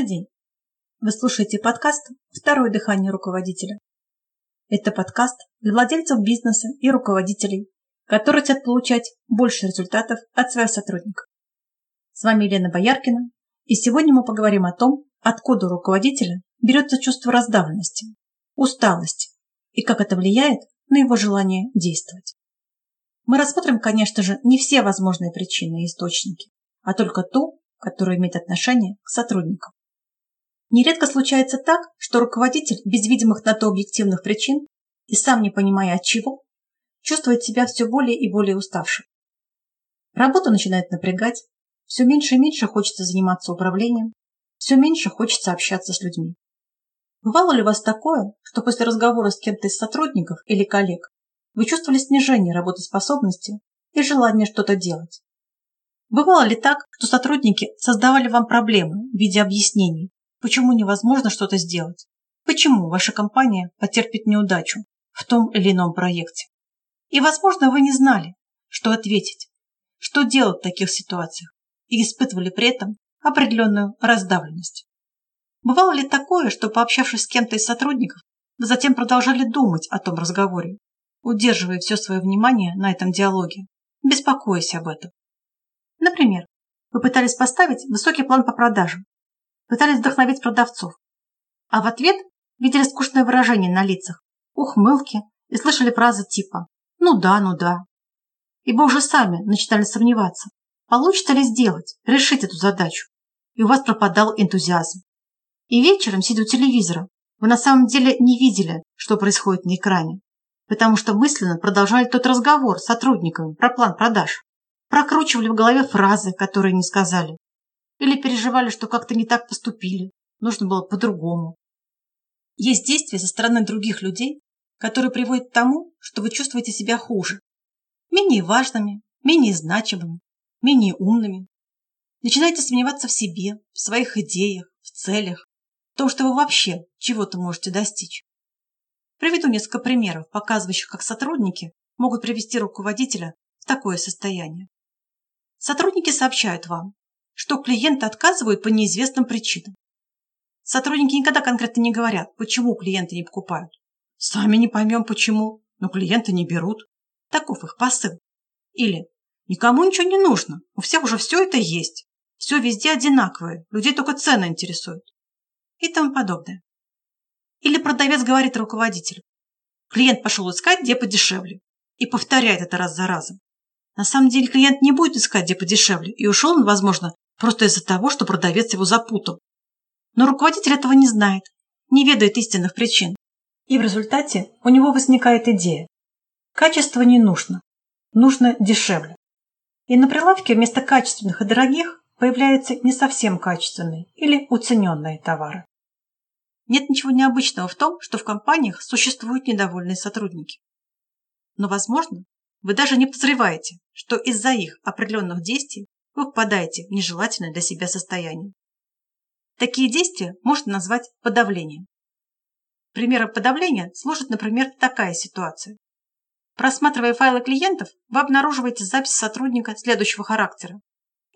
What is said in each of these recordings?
Добрый день! Вы слушаете подкаст «Второе дыхание руководителя». Это подкаст для владельцев бизнеса и руководителей, которые хотят получать больше результатов от своих сотрудников. С вами Елена Бояркина, и сегодня мы поговорим о том, откуда у руководителя берется чувство раздавленности, усталости и как это влияет на его желание действовать. Мы рассмотрим, конечно же, не все возможные причины и источники, а только ту, которая имеет отношение к сотрудникам. Нередко случается так, что руководитель без видимых на то объективных причин и сам не понимая от чего, чувствует себя все более и более уставшим. Работа начинает напрягать, все меньше и меньше хочется заниматься управлением, все меньше хочется общаться с людьми. Бывало ли у вас такое, что после разговора с кем-то из сотрудников или коллег вы чувствовали снижение работоспособности и желание что-то делать? Бывало ли так, что сотрудники создавали вам проблемы в виде объяснений, почему невозможно что-то сделать? Почему ваша компания потерпит неудачу в том или ином проекте? И, возможно, вы не знали, что ответить, что делать в таких ситуациях, и испытывали при этом определенную раздавленность. Бывало ли такое, что, пообщавшись с кем-то из сотрудников, вы затем продолжали думать о том разговоре, удерживая все свое внимание на этом диалоге, беспокоясь об этом? Например, вы пытались поставить высокий план по продажам, пытались вдохновить продавцов, а в ответ видели скучное выражение на лицах, ухмылки и слышали фразы типа «ну да, ну да». Ибо уже сами начинали сомневаться, получится ли сделать, решить эту задачу, и у вас пропадал энтузиазм. И вечером, сидя у телевизора, вы на самом деле не видели, что происходит на экране, потому что мысленно продолжали тот разговор с сотрудниками про план продаж прокручивали в голове фразы, которые не сказали, или переживали, что как-то не так поступили, нужно было по-другому. Есть действия со стороны других людей, которые приводят к тому, что вы чувствуете себя хуже, менее важными, менее значимыми, менее умными. Начинаете сомневаться в себе, в своих идеях, в целях, в том, что вы вообще чего-то можете достичь. Приведу несколько примеров, показывающих, как сотрудники могут привести руководителя в такое состояние. Сотрудники сообщают вам, что клиенты отказывают по неизвестным причинам. Сотрудники никогда конкретно не говорят, почему клиенты не покупают. Сами не поймем почему, но клиенты не берут. Таков их посыл. Или никому ничего не нужно, у всех уже все это есть. Все везде одинаковое, людей только цены интересуют. И тому подобное. Или продавец говорит руководителю. Клиент пошел искать, где подешевле. И повторяет это раз за разом. На самом деле клиент не будет искать где подешевле, и ушел он, возможно, просто из-за того, что продавец его запутал. Но руководитель этого не знает, не ведает истинных причин. И в результате у него возникает идея. Качество не нужно, нужно дешевле. И на прилавке вместо качественных и дорогих появляются не совсем качественные или уцененные товары. Нет ничего необычного в том, что в компаниях существуют недовольные сотрудники. Но, возможно, вы даже не подозреваете, что из-за их определенных действий вы впадаете в нежелательное для себя состояние. Такие действия можно назвать подавлением. Примером подавления служит, например, такая ситуация. Просматривая файлы клиентов, вы обнаруживаете запись сотрудника следующего характера.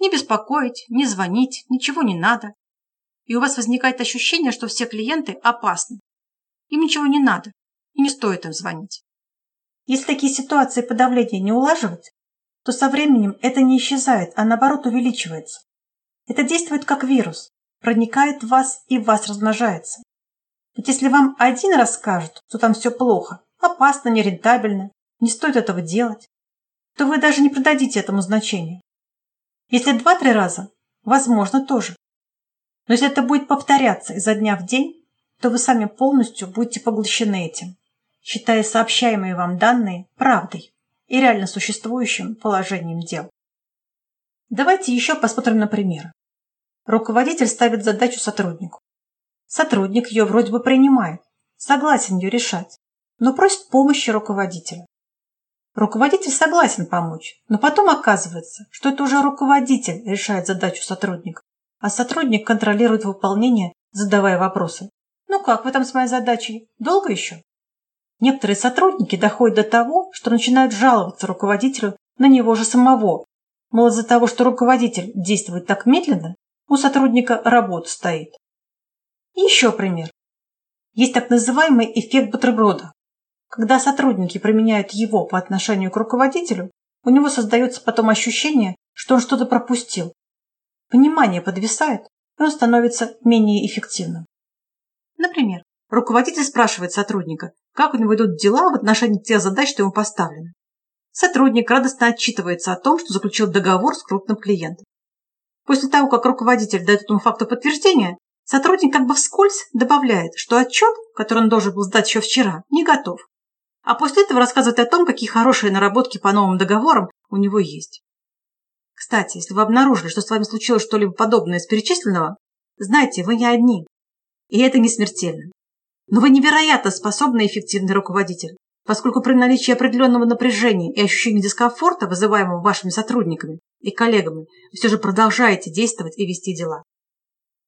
Не беспокоить, не звонить, ничего не надо. И у вас возникает ощущение, что все клиенты опасны. Им ничего не надо, и не стоит им звонить. Если такие ситуации подавления не улаживать, то со временем это не исчезает, а наоборот увеличивается. Это действует как вирус, проникает в вас и в вас размножается. Ведь если вам один раз скажут, что там все плохо, опасно, нерентабельно, не стоит этого делать, то вы даже не придадите этому значения. Если два-три раза, возможно, тоже. Но если это будет повторяться изо дня в день, то вы сами полностью будете поглощены этим считая сообщаемые вам данные правдой и реально существующим положением дел. Давайте еще посмотрим на пример. Руководитель ставит задачу сотруднику. Сотрудник ее вроде бы принимает, согласен ее решать, но просит помощи руководителя. Руководитель согласен помочь, но потом оказывается, что это уже руководитель решает задачу сотрудника, а сотрудник контролирует выполнение, задавая вопросы. «Ну как вы там с моей задачей? Долго еще?» Некоторые сотрудники доходят до того, что начинают жаловаться руководителю на него же самого. Мол, из-за того, что руководитель действует так медленно, у сотрудника работа стоит. еще пример. Есть так называемый эффект бутерброда. Когда сотрудники применяют его по отношению к руководителю, у него создается потом ощущение, что он что-то пропустил. Внимание подвисает, и он становится менее эффективным. Например, руководитель спрашивает сотрудника, как у него идут дела в отношении тех задач, что ему поставлены. Сотрудник радостно отчитывается о том, что заключил договор с крупным клиентом. После того, как руководитель дает этому факту подтверждение, сотрудник как бы вскользь добавляет, что отчет, который он должен был сдать еще вчера, не готов. А после этого рассказывает о том, какие хорошие наработки по новым договорам у него есть. Кстати, если вы обнаружили, что с вами случилось что-либо подобное из перечисленного, знайте, вы не одни. И это не смертельно. Но вы невероятно способный и эффективный руководитель поскольку при наличии определенного напряжения и ощущения дискомфорта, вызываемого вашими сотрудниками и коллегами, вы все же продолжаете действовать и вести дела.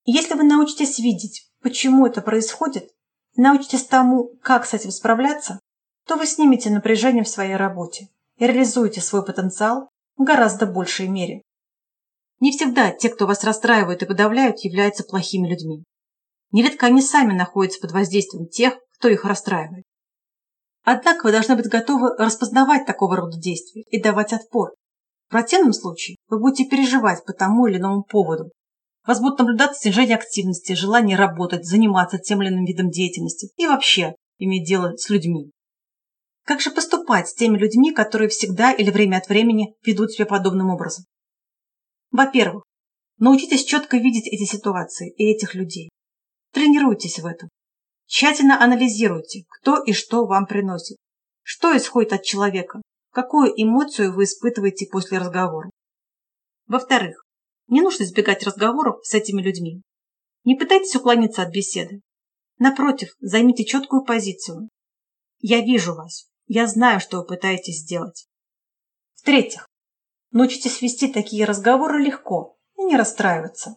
если вы научитесь видеть, почему это происходит, научитесь тому, как с этим справляться, то вы снимете напряжение в своей работе и реализуете свой потенциал в гораздо большей мере. Не всегда те, кто вас расстраивают и подавляют, являются плохими людьми. Нередко они сами находятся под воздействием тех, кто их расстраивает. Однако вы должны быть готовы распознавать такого рода действия и давать отпор. В противном случае вы будете переживать по тому или иному поводу. Вас будут наблюдаться снижение активности, желание работать, заниматься тем или иным видом деятельности и вообще иметь дело с людьми. Как же поступать с теми людьми, которые всегда или время от времени ведут себя подобным образом? Во-первых, научитесь четко видеть эти ситуации и этих людей. Тренируйтесь в этом. Тщательно анализируйте, кто и что вам приносит. Что исходит от человека? Какую эмоцию вы испытываете после разговора? Во-вторых, не нужно избегать разговоров с этими людьми. Не пытайтесь уклониться от беседы. Напротив, займите четкую позицию. Я вижу вас. Я знаю, что вы пытаетесь сделать. В-третьих, научитесь вести такие разговоры легко и не расстраиваться.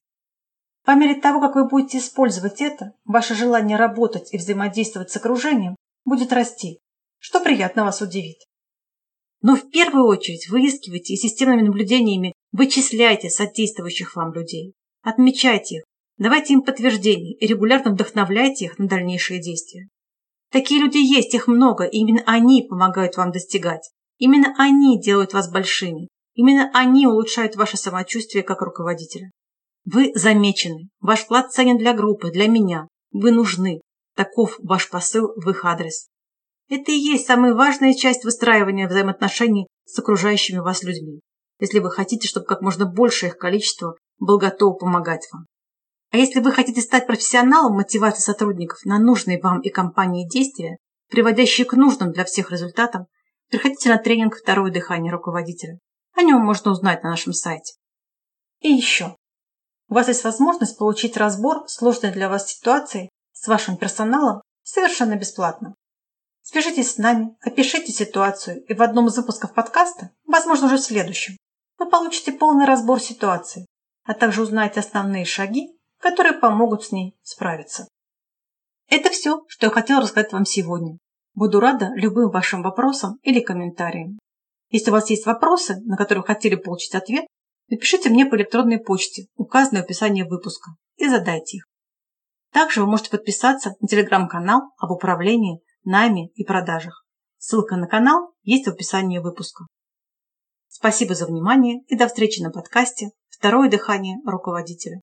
По мере того, как вы будете использовать это, ваше желание работать и взаимодействовать с окружением будет расти, что приятно вас удивит. Но в первую очередь выискивайте и системными наблюдениями вычисляйте содействующих вам людей. Отмечайте их, давайте им подтверждения и регулярно вдохновляйте их на дальнейшие действия. Такие люди есть, их много, и именно они помогают вам достигать. Именно они делают вас большими. Именно они улучшают ваше самочувствие как руководителя. Вы замечены. Ваш вклад ценен для группы, для меня. Вы нужны. Таков ваш посыл в их адрес. Это и есть самая важная часть выстраивания взаимоотношений с окружающими вас людьми, если вы хотите, чтобы как можно больше их количество был готов помогать вам. А если вы хотите стать профессионалом мотивации сотрудников на нужные вам и компании действия, приводящие к нужным для всех результатам, приходите на тренинг «Второе дыхание руководителя». О нем можно узнать на нашем сайте. И еще. У вас есть возможность получить разбор сложной для вас ситуации с вашим персоналом совершенно бесплатно. Свяжитесь с нами, опишите ситуацию, и в одном из выпусков подкаста, возможно, уже в следующем, вы получите полный разбор ситуации, а также узнаете основные шаги, которые помогут с ней справиться. Это все, что я хотела рассказать вам сегодня. Буду рада любым вашим вопросам или комментариям. Если у вас есть вопросы, на которые хотели получить ответ, Напишите мне по электронной почте, указанной в описании выпуска, и задайте их. Также вы можете подписаться на телеграм-канал об управлении, найме и продажах. Ссылка на канал есть в описании выпуска. Спасибо за внимание и до встречи на подкасте «Второе дыхание руководителя».